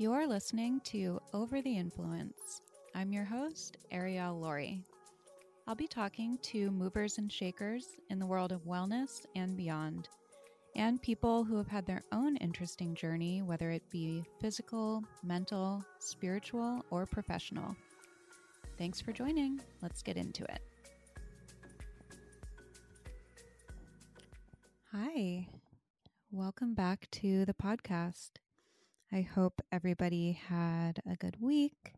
You're listening to Over the Influence. I'm your host, Arielle Lorre. I'll be talking to movers and shakers in the world of wellness and beyond, and people who have had their own interesting journey, whether it be physical, mental, spiritual, or professional. Thanks for joining. Let's get into it. Hi, welcome back to the podcast. I hope everybody had a good week.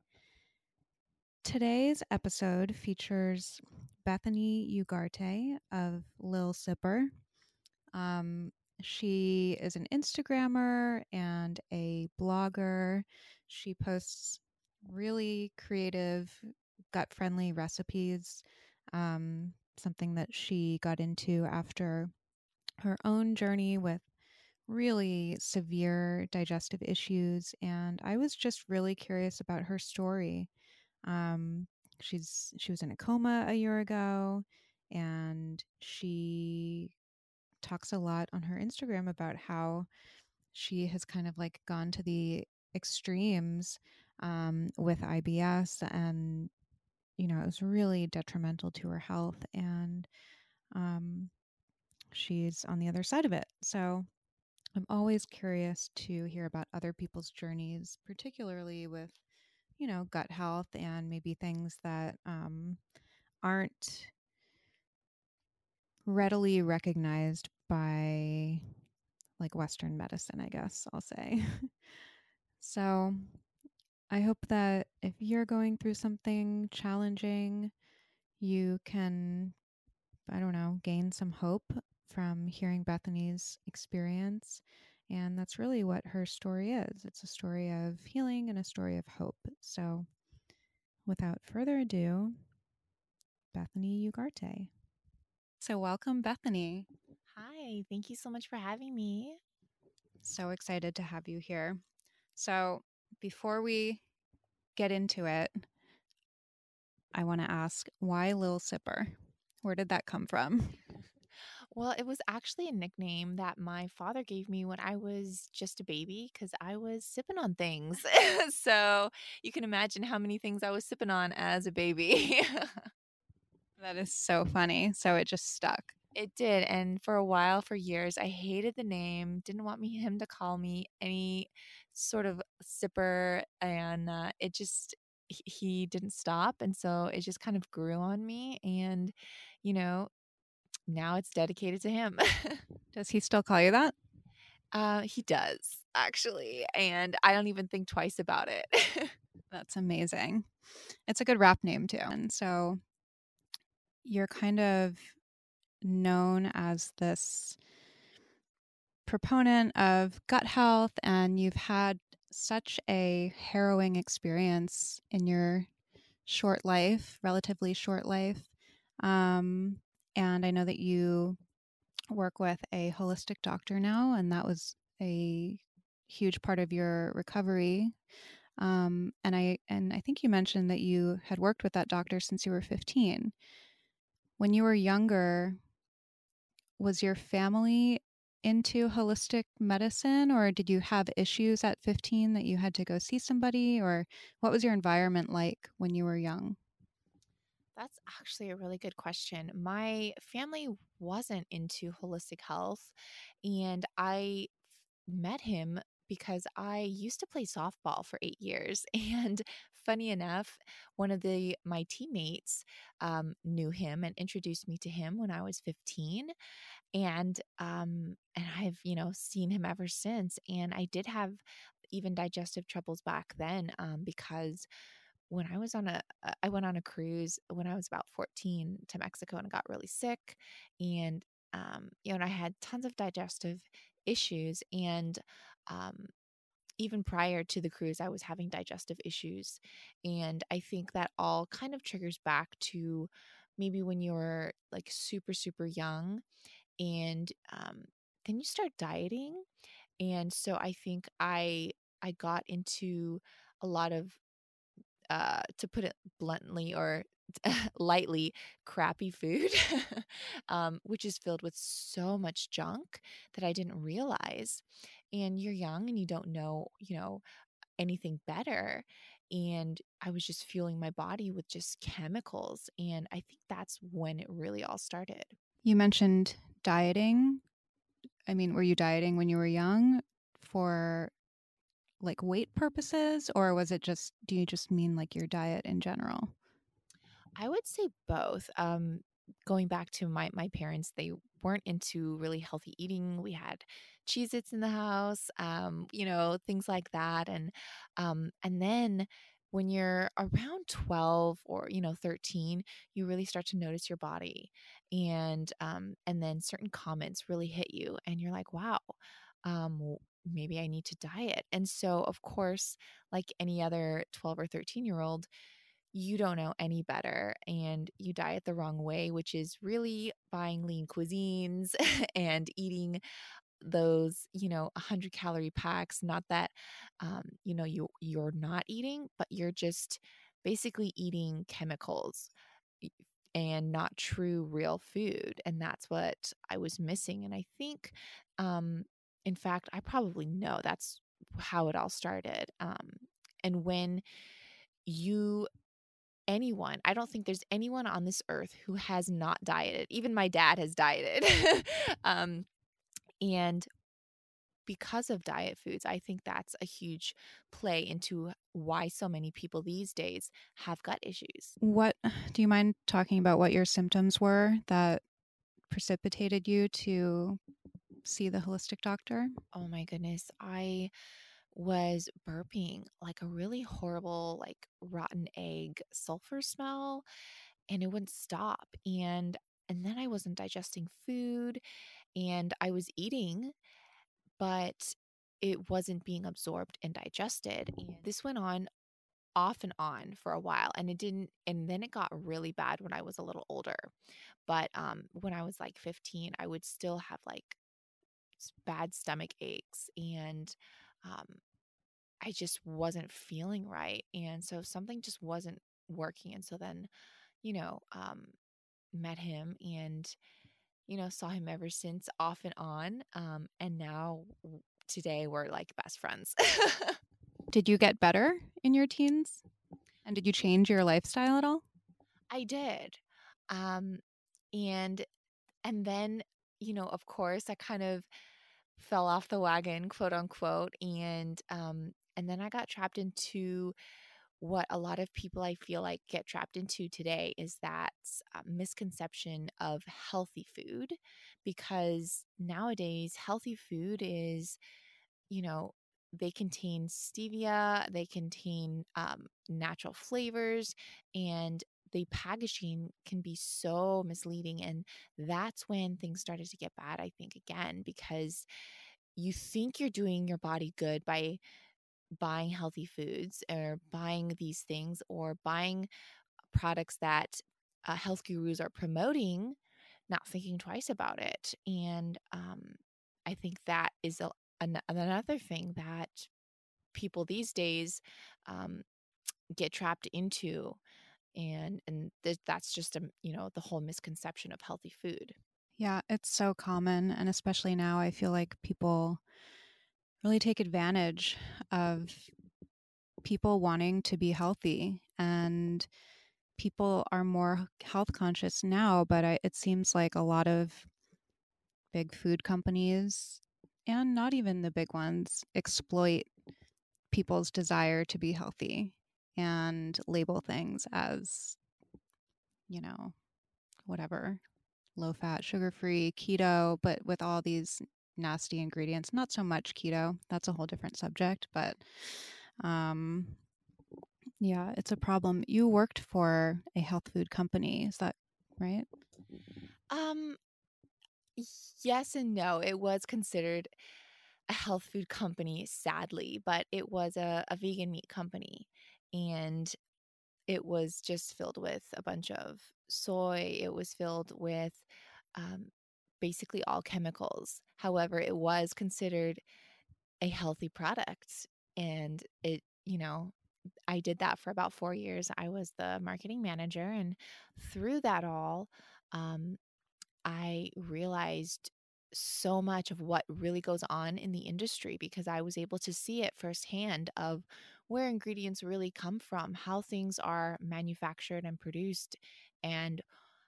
Today's episode features Bethany Ugarte of Lil Sipper. Um, she is an Instagrammer and a blogger. She posts really creative, gut friendly recipes, um, something that she got into after her own journey with really severe digestive issues. And I was just really curious about her story. Um, she's she was in a coma a year ago, and she talks a lot on her Instagram about how she has kind of like gone to the extremes um, with IBS, and you know it was really detrimental to her health, and um, she's on the other side of it. So I'm always curious to hear about other people's journeys, particularly with, you know, gut health and maybe things that um, aren't readily recognized by like Western medicine, I guess I'll say. so I hope that if you're going through something challenging, you can, I don't know, gain some hope from hearing Bethany's experience. And that's really what her story is it's a story of healing and a story of hope. So, without further ado, Bethany Ugarte. So, welcome, Bethany. Hi, thank you so much for having me. So excited to have you here. So, before we get into it, I want to ask why Lil Sipper? Where did that come from? Well, it was actually a nickname that my father gave me when I was just a baby because I was sipping on things. so you can imagine how many things I was sipping on as a baby. that is so funny. So it just stuck. It did. And for a while, for years, I hated the name, didn't want me him to call me any sort of sipper. And uh, it just, he didn't stop. And so it just kind of grew on me. And, you know, now it's dedicated to him. does he still call you that? Uh, he does, actually. And I don't even think twice about it. That's amazing. It's a good rap name, too. And so you're kind of known as this proponent of gut health, and you've had such a harrowing experience in your short life, relatively short life. Um, and I know that you work with a holistic doctor now, and that was a huge part of your recovery. Um, and I and I think you mentioned that you had worked with that doctor since you were 15. When you were younger, was your family into holistic medicine or did you have issues at 15 that you had to go see somebody or what was your environment like when you were young? That's actually a really good question. My family wasn't into holistic health, and I met him because I used to play softball for eight years. And funny enough, one of the my teammates um, knew him and introduced me to him when I was 15. And um, and I've, you know, seen him ever since. And I did have even digestive troubles back then um, because when I was on a uh, went on a cruise when I was about 14 to Mexico and got really sick and um you know and I had tons of digestive issues and um even prior to the cruise I was having digestive issues and I think that all kind of triggers back to maybe when you're like super super young and um then you start dieting and so I think I I got into a lot of uh, to put it bluntly or lightly, crappy food, um, which is filled with so much junk that I didn't realize. And you're young and you don't know, you know, anything better. And I was just fueling my body with just chemicals. And I think that's when it really all started. You mentioned dieting. I mean, were you dieting when you were young for like weight purposes or was it just do you just mean like your diet in general? I would say both. Um going back to my my parents, they weren't into really healthy eating. We had Cheez Its in the house, um, you know, things like that. And um, and then when you're around 12 or you know 13 you really start to notice your body and um, and then certain comments really hit you and you're like wow um, maybe I need to diet. And so, of course, like any other 12 or 13 year old, you don't know any better and you diet the wrong way, which is really buying lean cuisines and eating those you know 100 calorie packs not that um you know you you're not eating but you're just basically eating chemicals and not true real food and that's what i was missing and i think um in fact, I probably know that's how it all started. Um, and when you, anyone, I don't think there's anyone on this earth who has not dieted. Even my dad has dieted. um, and because of diet foods, I think that's a huge play into why so many people these days have gut issues. What do you mind talking about what your symptoms were that precipitated you to see the holistic doctor? Oh my goodness. I was burping like a really horrible, like rotten egg sulfur smell, and it wouldn't stop. And and then I wasn't digesting food and I was eating, but it wasn't being absorbed and digested. And this went on off and on for a while and it didn't and then it got really bad when I was a little older. But um when I was like 15, I would still have like bad stomach aches and um, I just wasn't feeling right. And so something just wasn't working. And so then, you know, um, met him and, you know, saw him ever since off and on. Um, and now today we're like best friends. did you get better in your teens? And did you change your lifestyle at all? I did. Um, and, and then, you know, of course, I kind of, fell off the wagon, quote unquote, and um, and then I got trapped into what a lot of people I feel like get trapped into today is that uh, misconception of healthy food because nowadays healthy food is, you know, they contain stevia, they contain um, natural flavors, and the packaging can be so misleading. And that's when things started to get bad, I think, again, because you think you're doing your body good by buying healthy foods or buying these things or buying products that uh, health gurus are promoting, not thinking twice about it. And um, I think that is a, an, another thing that people these days um, get trapped into and and th- that's just a you know the whole misconception of healthy food. Yeah it's so common and especially now i feel like people really take advantage of people wanting to be healthy and people are more health conscious now, but I, it seems like a lot of big food companies and not even the big ones exploit people's desire to be healthy and label things as, you know, whatever, low fat, sugar free, keto, but with all these nasty ingredients. Not so much keto, that's a whole different subject, but um, yeah, it's a problem. You worked for a health food company, is that right? Um, yes and no. It was considered a health food company, sadly, but it was a, a vegan meat company. And it was just filled with a bunch of soy. It was filled with um, basically all chemicals. However, it was considered a healthy product. And it, you know, I did that for about four years. I was the marketing manager. And through that all, um, I realized so much of what really goes on in the industry because I was able to see it firsthand of where ingredients really come from, how things are manufactured and produced, and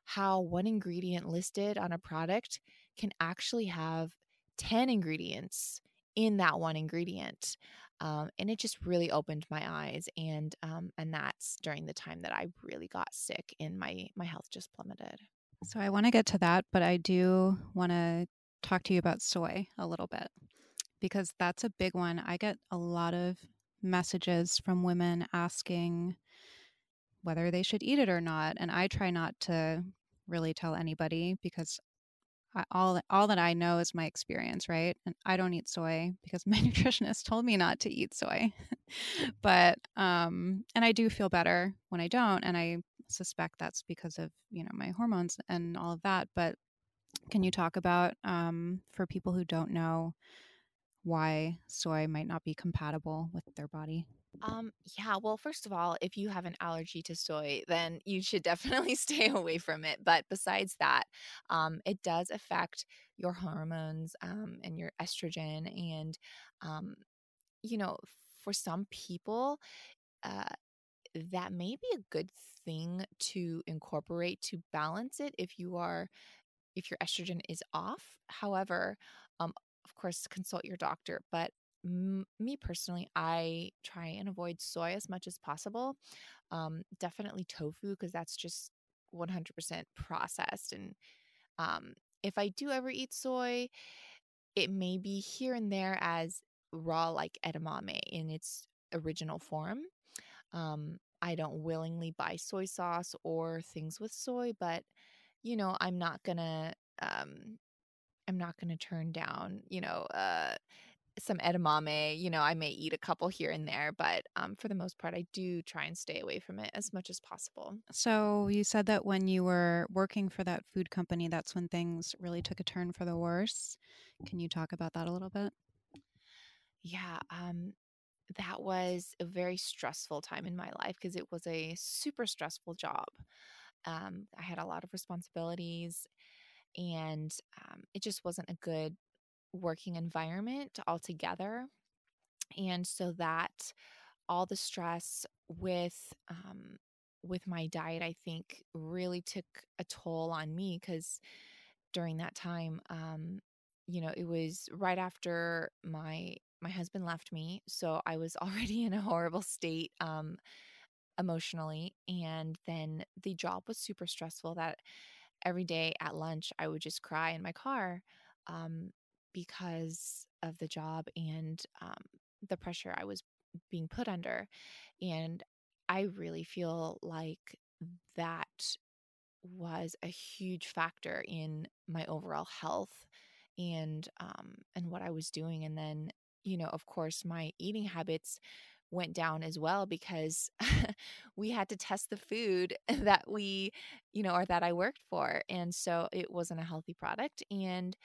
how one ingredient listed on a product can actually have 10 ingredients in that one ingredient. Um, and it just really opened my eyes and um, and that's during the time that I really got sick and my my health just plummeted. So I want to get to that, but I do want to talk to you about soy a little bit because that's a big one. I get a lot of messages from women asking whether they should eat it or not, and I try not to really tell anybody because I, all all that I know is my experience, right? And I don't eat soy because my nutritionist told me not to eat soy. but um and I do feel better when I don't and I suspect that's because of, you know, my hormones and all of that, but can you talk about um for people who don't know why soy might not be compatible with their body? Um, yeah, well, first of all, if you have an allergy to soy, then you should definitely stay away from it. But besides that, um, it does affect your hormones um, and your estrogen. And, um, you know, for some people, uh, that may be a good thing to incorporate to balance it if you are if your estrogen is off. However, of course, consult your doctor. But m- me personally, I try and avoid soy as much as possible. Um, definitely tofu because that's just 100% processed. And um, if I do ever eat soy, it may be here and there as raw, like edamame in its original form. Um, I don't willingly buy soy sauce or things with soy, but you know, I'm not gonna um I'm not gonna turn down, you know, uh some edamame. You know, I may eat a couple here and there, but um for the most part I do try and stay away from it as much as possible. So you said that when you were working for that food company, that's when things really took a turn for the worse. Can you talk about that a little bit? Yeah, um that was a very stressful time in my life because it was a super stressful job. Um, I had a lot of responsibilities, and um, it just wasn't a good working environment altogether. And so that all the stress with um, with my diet, I think, really took a toll on me because during that time, um, you know, it was right after my my husband left me, so I was already in a horrible state. Um, emotionally. And then the job was super stressful that every day at lunch, I would just cry in my car um, because of the job and um, the pressure I was being put under. And I really feel like that was a huge factor in my overall health and um and what I was doing and then you know of course my eating habits went down as well because we had to test the food that we, you know, or that I worked for. And so it wasn't a healthy product. And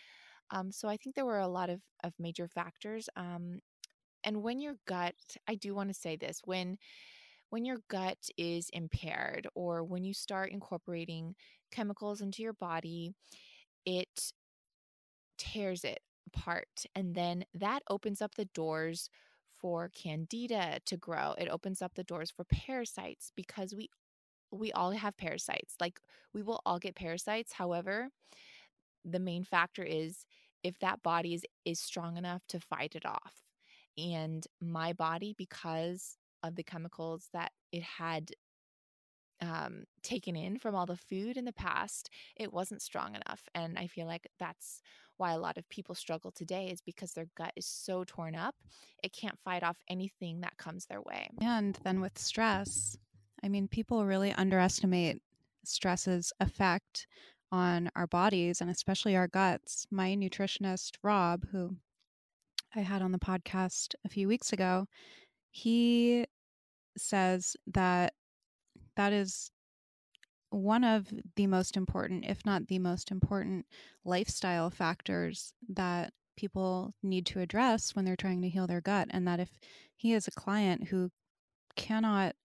um, so I think there were a lot of, of major factors. Um, and when your gut, I do want to say this, when when your gut is impaired or when you start incorporating chemicals into your body, it tears it apart. And then that opens up the doors for candida to grow. It opens up the doors for parasites because we we all have parasites. Like we will all get parasites. However, the main factor is if that body is, is strong enough to fight it off. And my body, because of the chemicals that it had um, taken in from all the food in the past, it wasn't strong enough. And I feel like that's why a lot of people struggle today is because their gut is so torn up, it can't fight off anything that comes their way. And then with stress, I mean, people really underestimate stress's effect on our bodies and especially our guts. My nutritionist, Rob, who I had on the podcast a few weeks ago, he says that that is one of the most important, if not the most important, lifestyle factors that people need to address when they're trying to heal their gut. And that if he is a client who cannot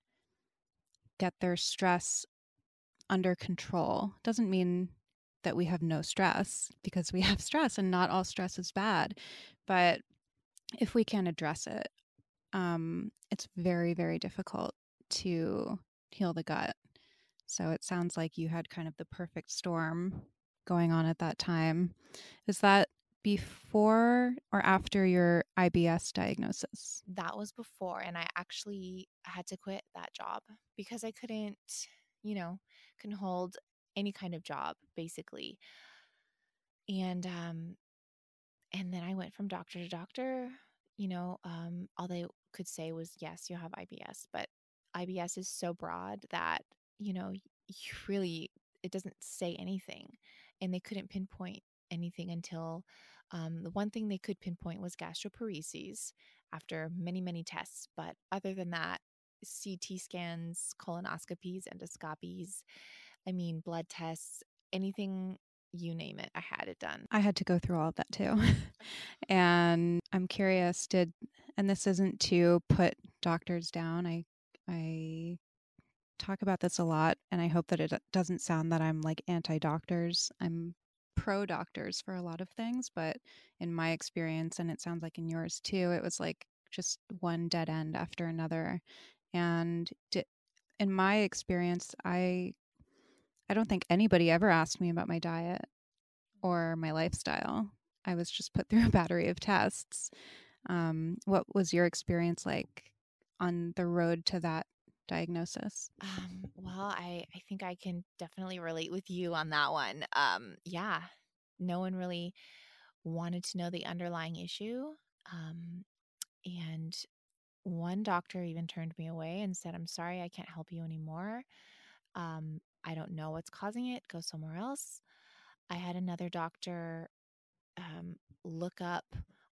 get their stress under control, doesn't mean that we have no stress because we have stress and not all stress is bad. But if we can't address it, um, it's very, very difficult to heal the gut. So it sounds like you had kind of the perfect storm going on at that time. Is that before or after your IBS diagnosis? That was before. And I actually had to quit that job because I couldn't, you know, can hold any kind of job basically. And, um, and then I went from doctor to doctor. You know, um, all they could say was, yes, you have IBS, but IBS is so broad that, you know, you really, it doesn't say anything. And they couldn't pinpoint anything until um, the one thing they could pinpoint was gastroparesis after many, many tests. But other than that, CT scans, colonoscopies, endoscopies, I mean, blood tests, anything you name it, I had it done. I had to go through all of that too. and I'm curious, did and this isn't to put doctors down. I I talk about this a lot and I hope that it doesn't sound that I'm like anti-doctors. I'm pro doctors for a lot of things, but in my experience and it sounds like in yours too, it was like just one dead end after another. And in my experience, I I don't think anybody ever asked me about my diet or my lifestyle. I was just put through a battery of tests. Um, what was your experience like on the road to that diagnosis? Um, well, I, I think I can definitely relate with you on that one. Um, yeah, no one really wanted to know the underlying issue. Um, and one doctor even turned me away and said, I'm sorry, I can't help you anymore. Um, I don't know what's causing it. Go somewhere else. I had another doctor um, look up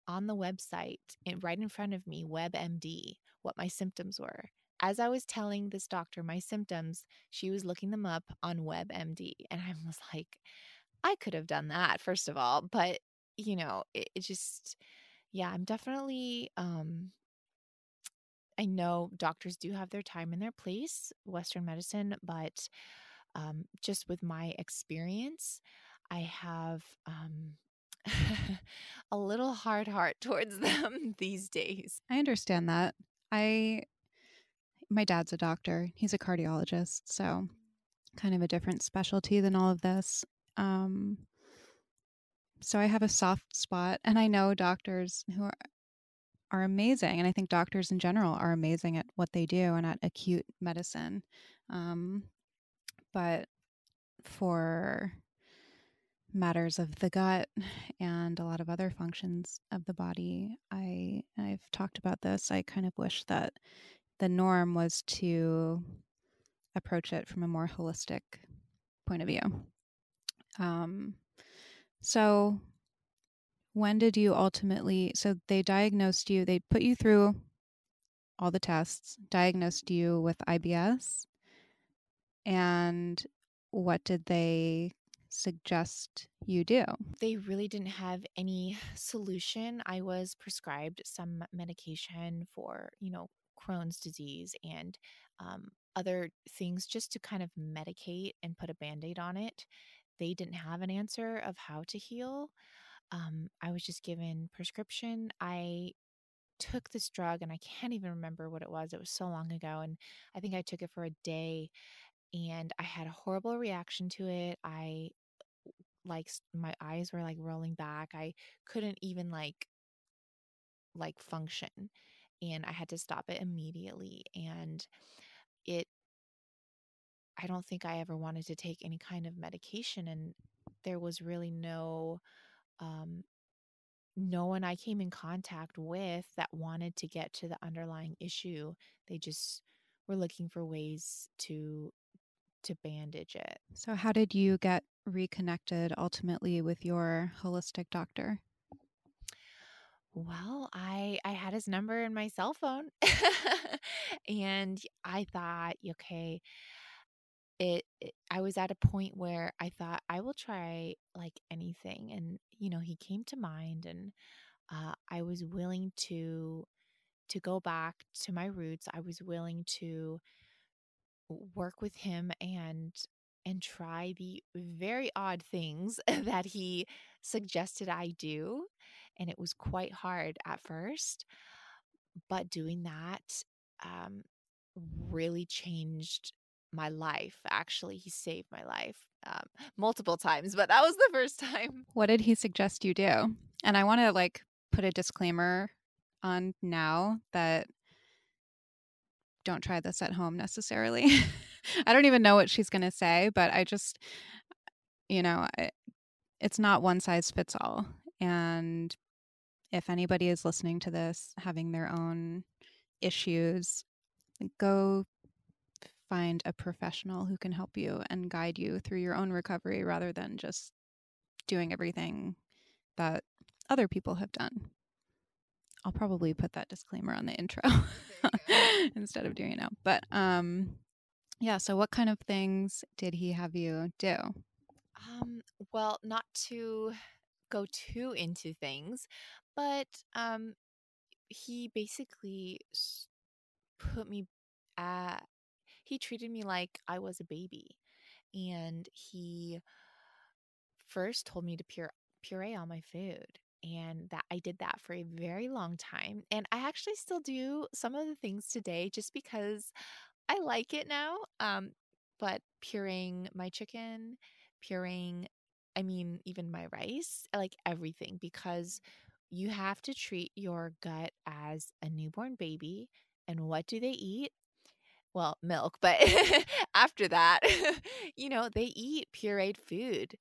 on the website in, right in front of me, WebMD, what my symptoms were. As I was telling this doctor my symptoms, she was looking them up on WebMD. And I was like, I could have done that, first of all. But, you know, it, it just, yeah, I'm definitely, um, I know doctors do have their time and their place, Western medicine, but um, just with my experience, I have um, a little hard heart towards them these days. I understand that. I my dad's a doctor. He's a cardiologist, so kind of a different specialty than all of this. Um, so I have a soft spot, and I know doctors who are are amazing, and I think doctors in general are amazing at what they do and at acute medicine. Um, but for matters of the gut and a lot of other functions of the body, I I've talked about this. I kind of wish that the norm was to approach it from a more holistic point of view. Um, so when did you ultimately so they diagnosed you they put you through all the tests diagnosed you with IBS and what did they suggest you do? They really didn't have any solution. I was prescribed some medication for, you know, Crohn's disease and um, other things just to kind of medicate and put a band aid on it. They didn't have an answer of how to heal. Um, I was just given prescription. I took this drug and I can't even remember what it was. It was so long ago. And I think I took it for a day and I had a horrible reaction to it. I like my eyes were like rolling back. I couldn't even like like function and I had to stop it immediately and it I don't think I ever wanted to take any kind of medication and there was really no um no one I came in contact with that wanted to get to the underlying issue. They just were looking for ways to to bandage it. So, how did you get reconnected ultimately with your holistic doctor? Well, I I had his number in my cell phone. and I thought, okay, it, it I was at a point where I thought I will try like anything and you know, he came to mind and uh, I was willing to to go back to my roots. I was willing to work with him and and try the very odd things that he suggested I do. And it was quite hard at first. But doing that um, really changed my life. Actually, he saved my life um, multiple times, but that was the first time. What did he suggest you do? And I want to like put a disclaimer on now that don't try this at home necessarily. I don't even know what she's going to say, but I just, you know, it's not one size fits all. And if anybody is listening to this having their own issues, go find a professional who can help you and guide you through your own recovery rather than just doing everything that other people have done. I'll probably put that disclaimer on the intro instead of doing it now. But um yeah, so what kind of things did he have you do? Um well, not to go too into things, but um he basically put me at he treated me like I was a baby. And he first told me to pure, puree all my food. And that I did that for a very long time. And I actually still do some of the things today just because I like it now. Um, but pureeing my chicken, pureeing, I mean, even my rice, like everything, because you have to treat your gut as a newborn baby. And what do they eat? well, milk, but after that, you know, they eat pureed food,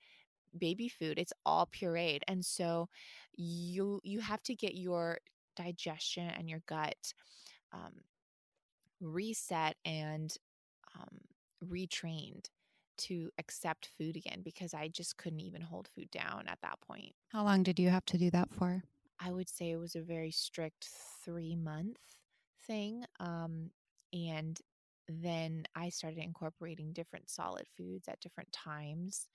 baby food. It's all pureed. And so you you have to get your digestion and your gut um, reset and um, retrained to accept food again because I just couldn't even hold food down at that point. How long did you have to do that for? I would say it was a very strict three month thing. Um, and then I started incorporating different solid foods at different times.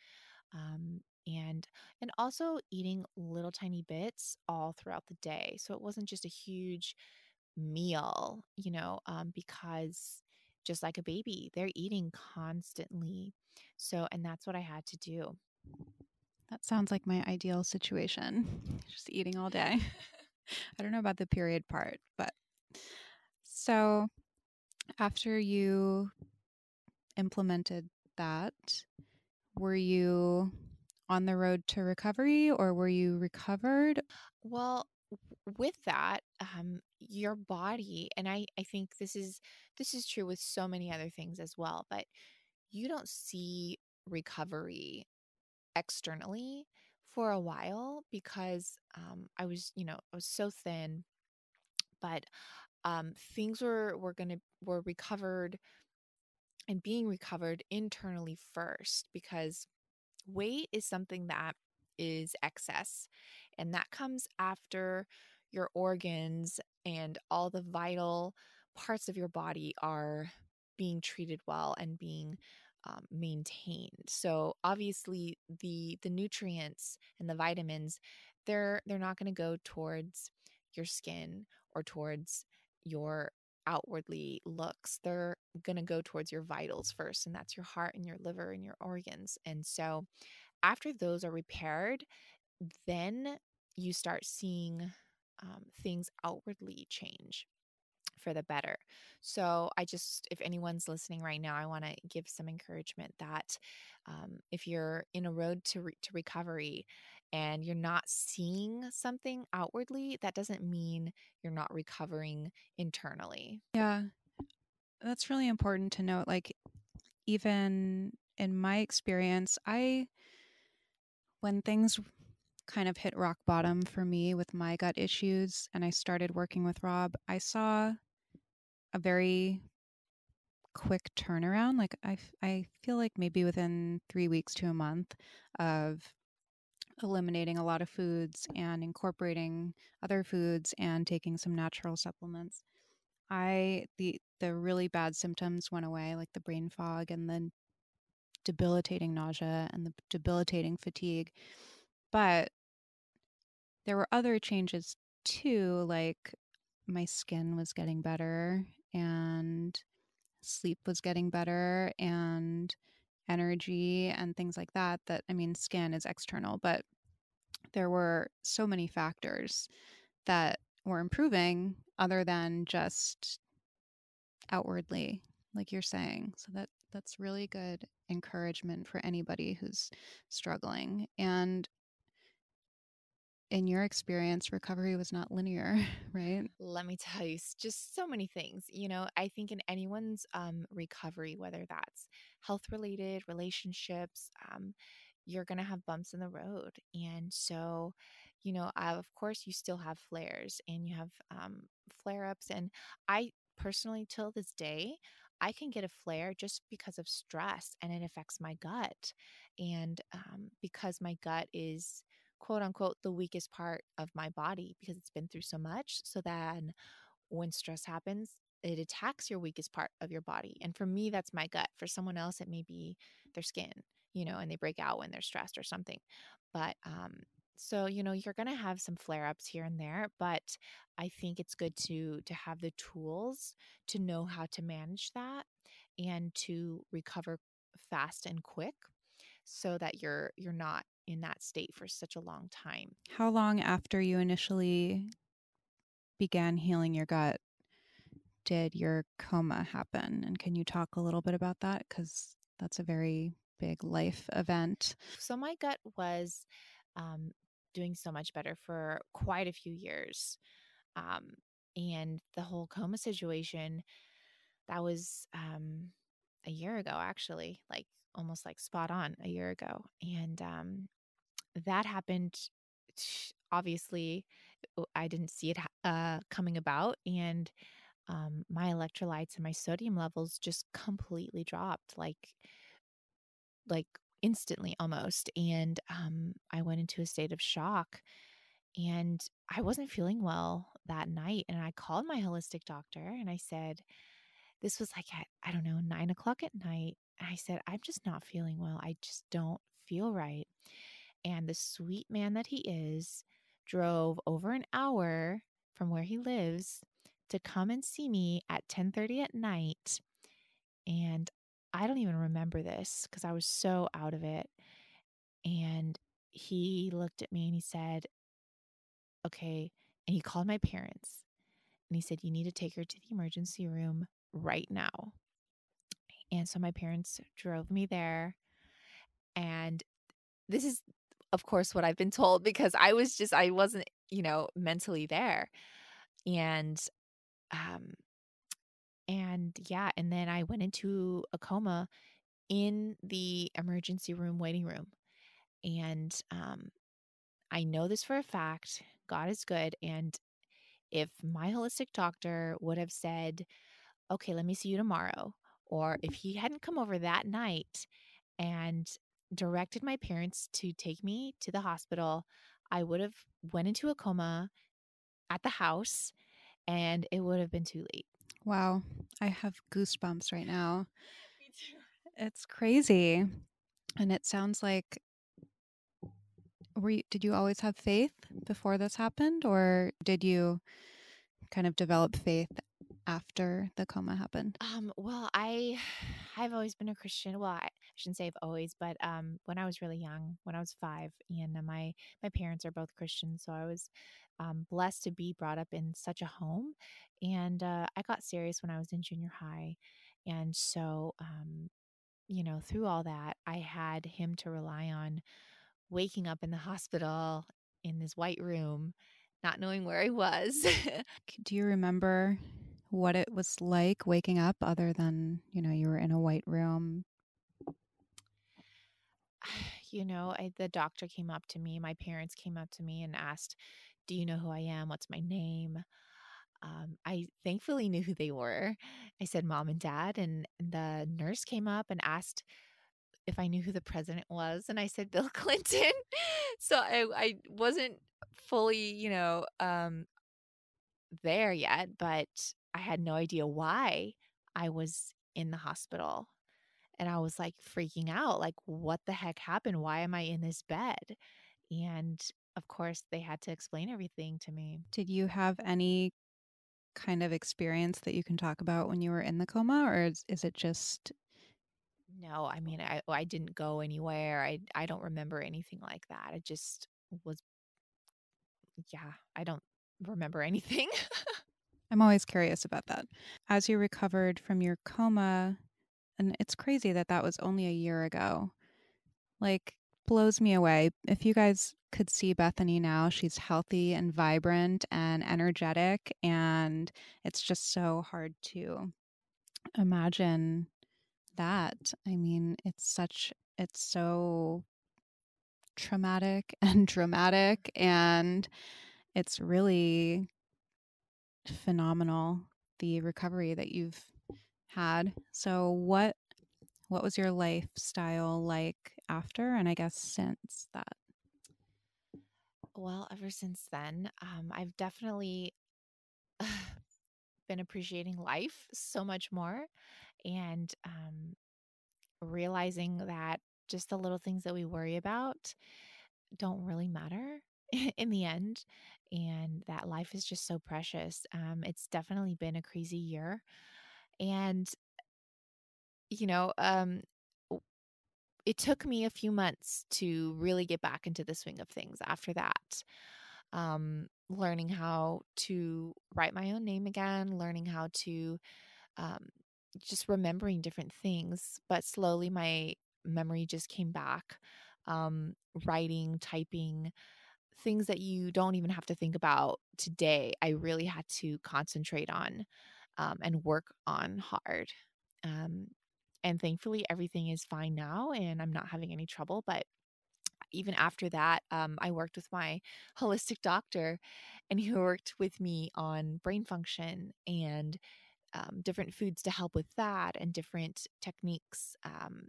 Um, and and also eating little tiny bits all throughout the day. So it wasn't just a huge meal you know um, because just like a baby they're eating constantly. So and that's what i had to do. That sounds like my ideal situation just eating all day. I don't know about the period part but so after you implemented that, were you on the road to recovery or were you recovered? Well, with that, um, your body, and I, I think this is this is true with so many other things as well, but you don't see recovery externally for a while because um, I was, you know, I was so thin, but um, things were were to were recovered and being recovered internally first because weight is something that is excess and that comes after your organs and all the vital parts of your body are being treated well and being um, maintained. So obviously the the nutrients and the vitamins they're they're not going to go towards your skin or towards your outwardly looks they're going to go towards your vitals first and that's your heart and your liver and your organs and so after those are repaired then you start seeing um, things outwardly change for the better. So I just, if anyone's listening right now, I want to give some encouragement that um, if you're in a road to re- to recovery and you're not seeing something outwardly, that doesn't mean you're not recovering internally. Yeah, that's really important to note. Like, even in my experience, I, when things kind of hit rock bottom for me with my gut issues and I started working with Rob, I saw a very quick turnaround. Like I, I feel like maybe within three weeks to a month of eliminating a lot of foods and incorporating other foods and taking some natural supplements. I the the really bad symptoms went away, like the brain fog and the debilitating nausea and the debilitating fatigue. But there were other changes too, like my skin was getting better and sleep was getting better and energy and things like that that i mean skin is external but there were so many factors that were improving other than just outwardly like you're saying so that that's really good encouragement for anybody who's struggling and in your experience, recovery was not linear, right? Let me tell you, just so many things. You know, I think in anyone's um, recovery, whether that's health related, relationships, um, you're going to have bumps in the road. And so, you know, uh, of course, you still have flares and you have um, flare ups. And I personally, till this day, I can get a flare just because of stress and it affects my gut. And um, because my gut is quote unquote the weakest part of my body because it's been through so much. So then when stress happens, it attacks your weakest part of your body. And for me, that's my gut. For someone else, it may be their skin, you know, and they break out when they're stressed or something. But um, so you know, you're gonna have some flare ups here and there, but I think it's good to to have the tools to know how to manage that and to recover fast and quick so that you're you're not in that state for such a long time. How long after you initially began healing your gut did your coma happen? And can you talk a little bit about that? Because that's a very big life event. So, my gut was um, doing so much better for quite a few years. Um, and the whole coma situation, that was um, a year ago, actually, like almost like spot on a year ago. And um, that happened, obviously, I didn't see it uh, coming about. And um, my electrolytes and my sodium levels just completely dropped like, like instantly almost. And um, I went into a state of shock and I wasn't feeling well that night. And I called my holistic doctor and I said, this was like at, I don't know, nine o'clock at night. And I said, I'm just not feeling well. I just don't feel right. And the sweet man that he is drove over an hour from where he lives to come and see me at 10:30 at night. And I don't even remember this because I was so out of it. And he looked at me and he said, Okay. And he called my parents and he said, You need to take her to the emergency room right now. And so my parents drove me there. And this is, of course, what I've been told because I was just, I wasn't, you know, mentally there. And, um, and yeah, and then I went into a coma in the emergency room waiting room. And um, I know this for a fact God is good. And if my holistic doctor would have said, okay, let me see you tomorrow, or if he hadn't come over that night and directed my parents to take me to the hospital, I would have went into a coma at the house and it would have been too late. Wow, I have goosebumps right now. Me too. It's crazy. And it sounds like were you, did you always have faith before this happened or did you kind of develop faith after the coma happened? Um, well, I I've always been a Christian. Well, I I've always, but um, when I was really young, when I was five, and uh, my my parents are both Christians, so I was um, blessed to be brought up in such a home. And uh, I got serious when I was in junior high, and so um, you know, through all that, I had him to rely on. Waking up in the hospital in this white room, not knowing where I was. Do you remember what it was like waking up other than, you know, you were in a white room? you know, I, the doctor came up to me, my parents came up to me and asked, Do you know who I am? What's my name? Um, I thankfully knew who they were. I said mom and dad, and the nurse came up and asked if I knew who the president was, and I said Bill Clinton. so I, I wasn't fully, you know, um, there yet, but I had no idea why I was in the hospital. And I was like freaking out like, what the heck happened? Why am I in this bed? And of course, they had to explain everything to me. Did you have any kind of experience that you can talk about when you were in the coma, or is, is it just no, I mean, I I didn't go anywhere. I I don't remember anything like that. It just was yeah, I don't remember anything. I'm always curious about that. As you recovered from your coma, and it's crazy that that was only a year ago. Like blows me away. If you guys could see Bethany now, she's healthy and vibrant and energetic and it's just so hard to imagine that. I mean, it's such, it's so traumatic and dramatic, and it's really phenomenal the recovery that you've had. So, what what was your lifestyle like after, and I guess since that? Well, ever since then, um, I've definitely been appreciating life so much more and um, realizing that just the little things that we worry about don't really matter in the end and that life is just so precious um, it's definitely been a crazy year and you know um, it took me a few months to really get back into the swing of things after that um, learning how to write my own name again learning how to um, just remembering different things, but slowly my memory just came back. Um, writing, typing, things that you don't even have to think about today, I really had to concentrate on um, and work on hard. Um, and thankfully, everything is fine now and I'm not having any trouble. But even after that, um, I worked with my holistic doctor, and he worked with me on brain function and um, different foods to help with that and different techniques um,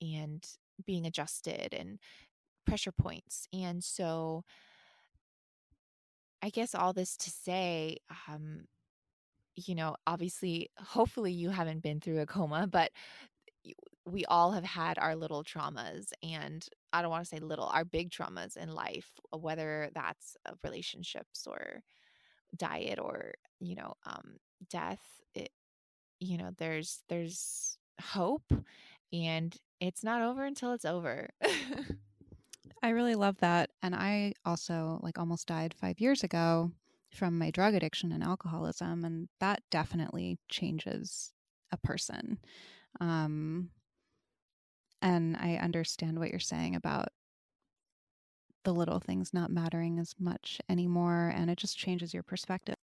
and being adjusted and pressure points. And so, I guess all this to say, um, you know, obviously, hopefully you haven't been through a coma, but we all have had our little traumas and I don't want to say little, our big traumas in life, whether that's relationships or diet or, you know, um, death it, you know there's there's hope and it's not over until it's over. I really love that and i also like almost died five years ago from my drug addiction and alcoholism and that definitely changes a person um and i understand what you're saying about the little things not mattering as much anymore and it just changes your perspective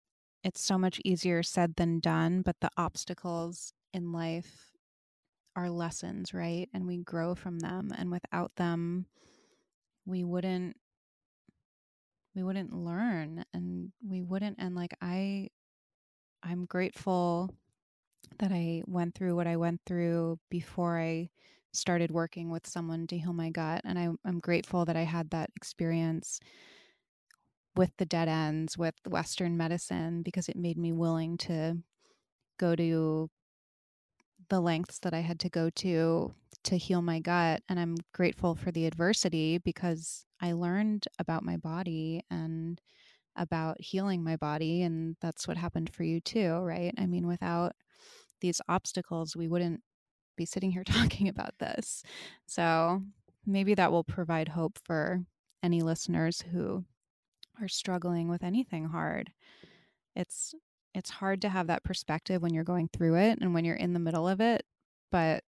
it's so much easier said than done, but the obstacles in life are lessons, right? And we grow from them. And without them, we wouldn't we wouldn't learn and we wouldn't and like I I'm grateful that I went through what I went through before I started working with someone to heal my gut. And I, am grateful that I had that experience with the dead ends with Western medicine because it made me willing to go to the lengths that I had to go to to heal my gut. And I'm grateful for the adversity because I learned about my body and about healing my body. And that's what happened for you too, right? I mean, without these obstacles, we wouldn't be sitting here talking about this. So maybe that will provide hope for any listeners who are struggling with anything hard. It's it's hard to have that perspective when you're going through it and when you're in the middle of it, but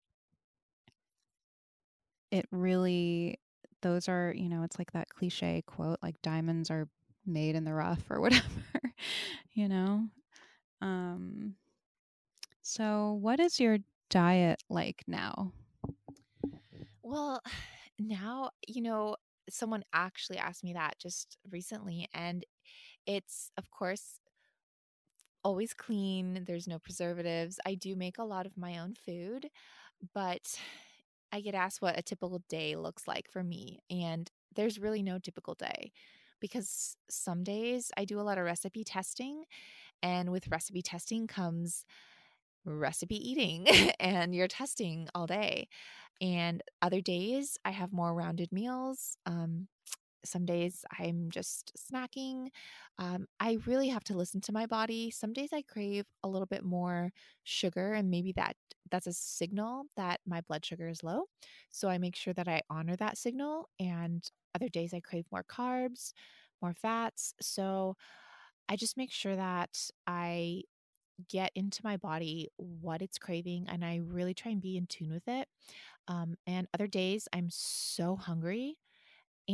it really those are, you know, it's like that cliche quote like diamonds are made in the rough or whatever, you know. Um so what is your diet like now? Well, now, you know, someone actually asked me that just recently and it's of course always clean, there's no preservatives. I do make a lot of my own food, but I get asked what a typical day looks like for me, and there's really no typical day because some days I do a lot of recipe testing, and with recipe testing comes recipe eating, and you're testing all day. And other days I have more rounded meals. Um, some days I'm just snacking. Um, I really have to listen to my body. Some days I crave a little bit more sugar, and maybe that that's a signal that my blood sugar is low. So I make sure that I honor that signal. And other days I crave more carbs, more fats. So I just make sure that I get into my body what it's craving and I really try and be in tune with it. Um, and other days I'm so hungry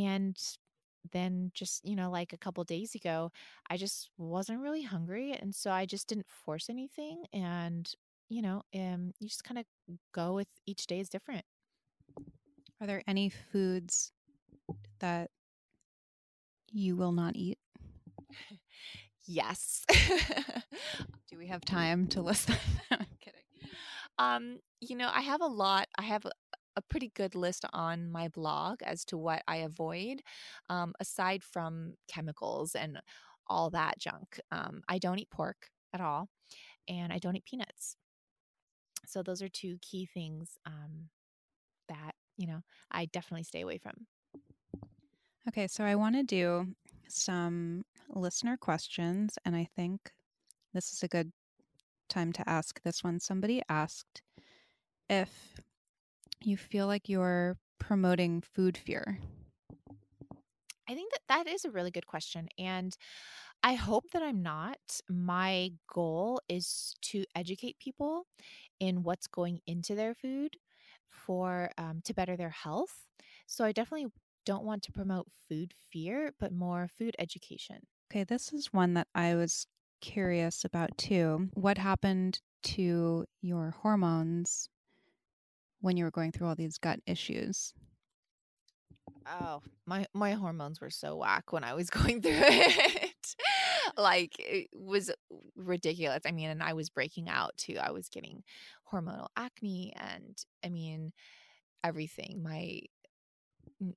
and then just, you know, like a couple days ago, I just wasn't really hungry. And so I just didn't force anything. And, you know, um, you just kind of go with each day is different. Are there any foods that you will not eat? yes. Do we have time to list them? I'm kidding. Um, you know, I have a lot. I have a pretty good list on my blog as to what I avoid, um, aside from chemicals and all that junk. Um, I don't eat pork at all, and I don't eat peanuts. So those are two key things um, that you know I definitely stay away from. Okay, so I want to do some listener questions, and I think this is a good time to ask this one. Somebody asked if you feel like you're promoting food fear? I think that that is a really good question. And I hope that I'm not. My goal is to educate people in what's going into their food for um, to better their health. So I definitely don't want to promote food fear, but more food education. Okay, this is one that I was curious about too. What happened to your hormones when you were going through all these gut issues? Oh, my my hormones were so whack when I was going through it. like it was ridiculous. I mean, and I was breaking out too. I was getting hormonal acne and I mean everything. My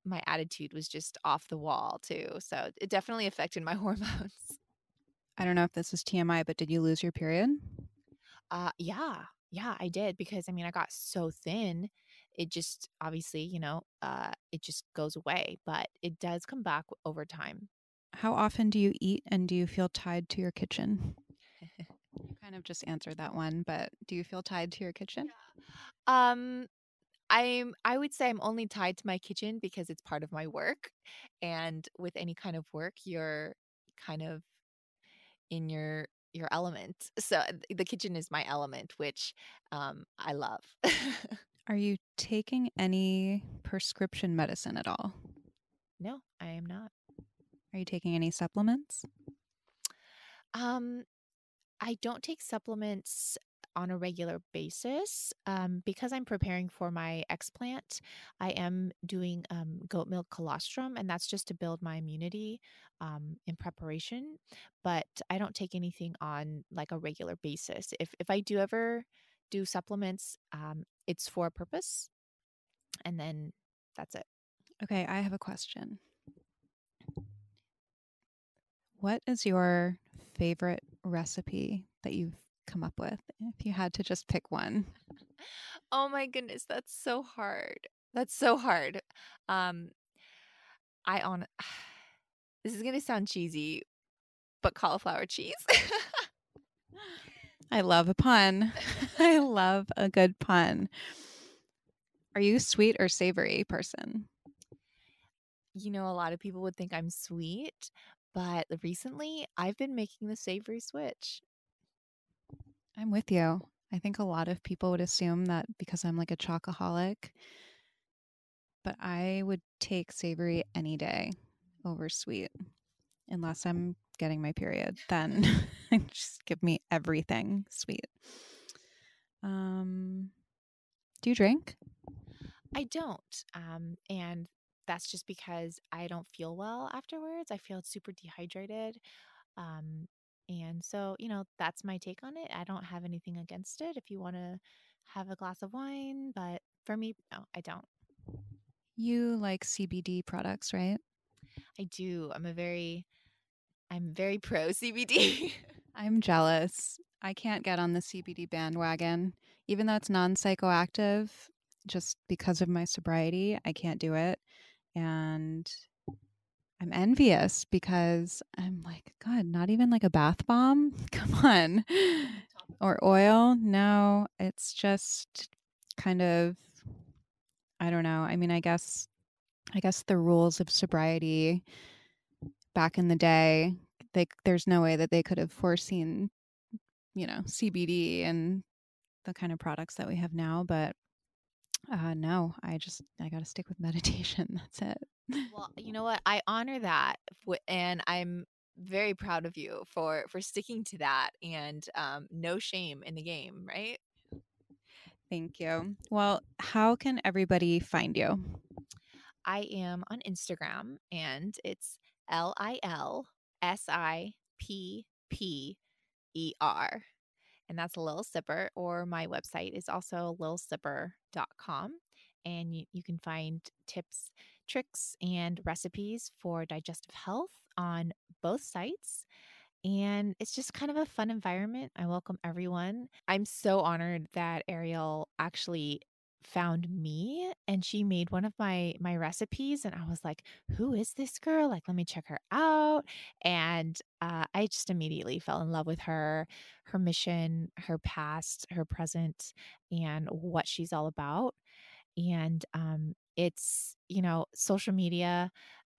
my attitude was just off the wall too. So it definitely affected my hormones. I don't know if this is TMI, but did you lose your period? Uh yeah. Yeah, I did because I mean, I got so thin. It just obviously, you know, uh, it just goes away, but it does come back over time. How often do you eat and do you feel tied to your kitchen? you kind of just answered that one, but do you feel tied to your kitchen? Yeah. Um, I'm I would say I'm only tied to my kitchen because it's part of my work. And with any kind of work, you're kind of in your your element. So the kitchen is my element, which um, I love. Are you taking any prescription medicine at all? No, I am not. Are you taking any supplements? Um, I don't take supplements on a regular basis. Um, because I'm preparing for my explant, I am doing um, goat milk colostrum, and that's just to build my immunity um, in preparation. But I don't take anything on like a regular basis. If if I do ever do supplements, um, it's for a purpose, and then that's it. Okay, I have a question. What is your favorite recipe that you've come up with if you had to just pick one? Oh my goodness, that's so hard. That's so hard. Um I on this is going to sound cheesy, but cauliflower cheese. I love a pun. I love a good pun. Are you a sweet or savory person? You know, a lot of people would think I'm sweet, but recently I've been making the savory switch. I'm with you. I think a lot of people would assume that because I'm like a chocoholic, but I would take savory any day over sweet unless I'm getting my period. Then just give me everything sweet. Um, do you drink? I don't. Um, and that's just because I don't feel well afterwards. I feel super dehydrated. Um, and so, you know, that's my take on it. I don't have anything against it if you want to have a glass of wine, but for me, no, I don't. You like CBD products, right? I do. I'm a very I'm very pro CBD. I'm jealous. I can't get on the CBD bandwagon. Even though it's non psychoactive, just because of my sobriety, I can't do it. And I'm envious because I'm like, God, not even like a bath bomb? Come on. Or oil? No, it's just kind of, I don't know. I mean, I guess, I guess the rules of sobriety back in the day, they, there's no way that they could have foreseen, you know, CBD and the kind of products that we have now. But uh, no, I just, I got to stick with meditation. That's it. Well, you know what? I honor that, and I'm very proud of you for for sticking to that and um, no shame in the game, right? Thank you. Well, how can everybody find you? I am on Instagram and it's L I L S I P P E R. And that's Lil Sipper, or my website is also lilsipper.com. And you, you can find tips tricks and recipes for digestive health on both sites. And it's just kind of a fun environment. I welcome everyone. I'm so honored that Arielle actually found me and she made one of my my recipes and i was like who is this girl like let me check her out and uh, i just immediately fell in love with her her mission her past her present and what she's all about and um, it's you know social media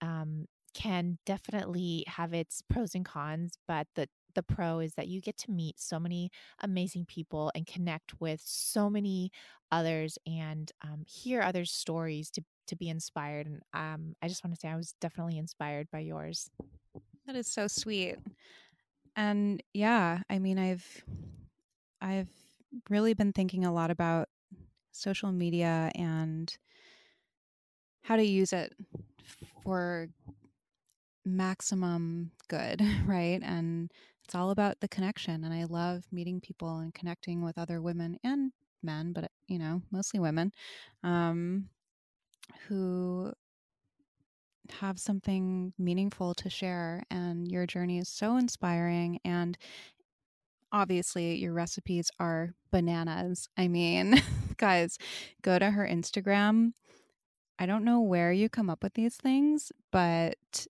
um, can definitely have its pros and cons but the the pro is that you get to meet so many amazing people and connect with so many others and um, hear others stories to to be inspired and um, i just want to say i was definitely inspired by yours. That is so sweet. And yeah i mean i've i've really been thinking a lot about social media and how to use it for maximum good, right? And it's all about the connection. And I love meeting people and connecting with other women and men, but, you know, mostly women um, who have something meaningful to share. And your journey is so inspiring. And obviously, your recipes are bananas. I mean, guys, go to her Instagram I don't know where you come up with these things, but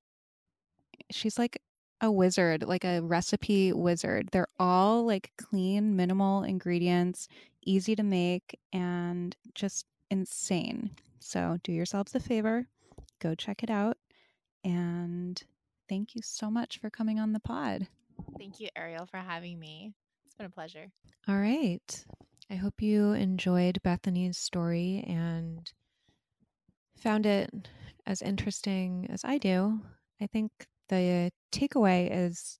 she's like a wizard, like a recipe wizard. They're all like clean, minimal ingredients, easy to make, and just insane. So do yourselves a favor, go check it out. And thank you so much for coming on the pod. Thank you, Arielle, for having me. It's been a pleasure. All right. I hope you enjoyed Bethany's story and found it as interesting as I do, I think the takeaway is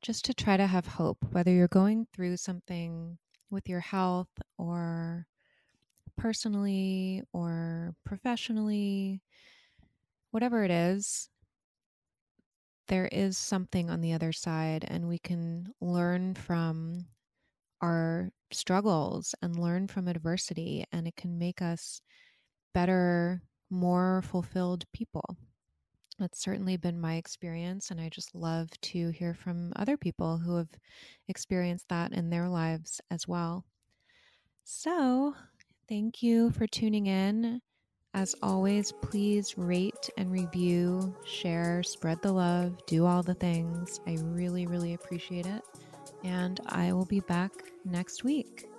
just to try to have hope, whether you're going through something with your health or personally or professionally, whatever it is, there is something on the other side, and we can learn from our struggles and learn from adversity, and it can make us better, more fulfilled people. That's certainly been my experience, and I just love to hear from other people who have experienced that in their lives as well. So, thank you for tuning in. As always, please rate and review, share, spread the love, do all the things. I really, really appreciate it. And I will be back next week.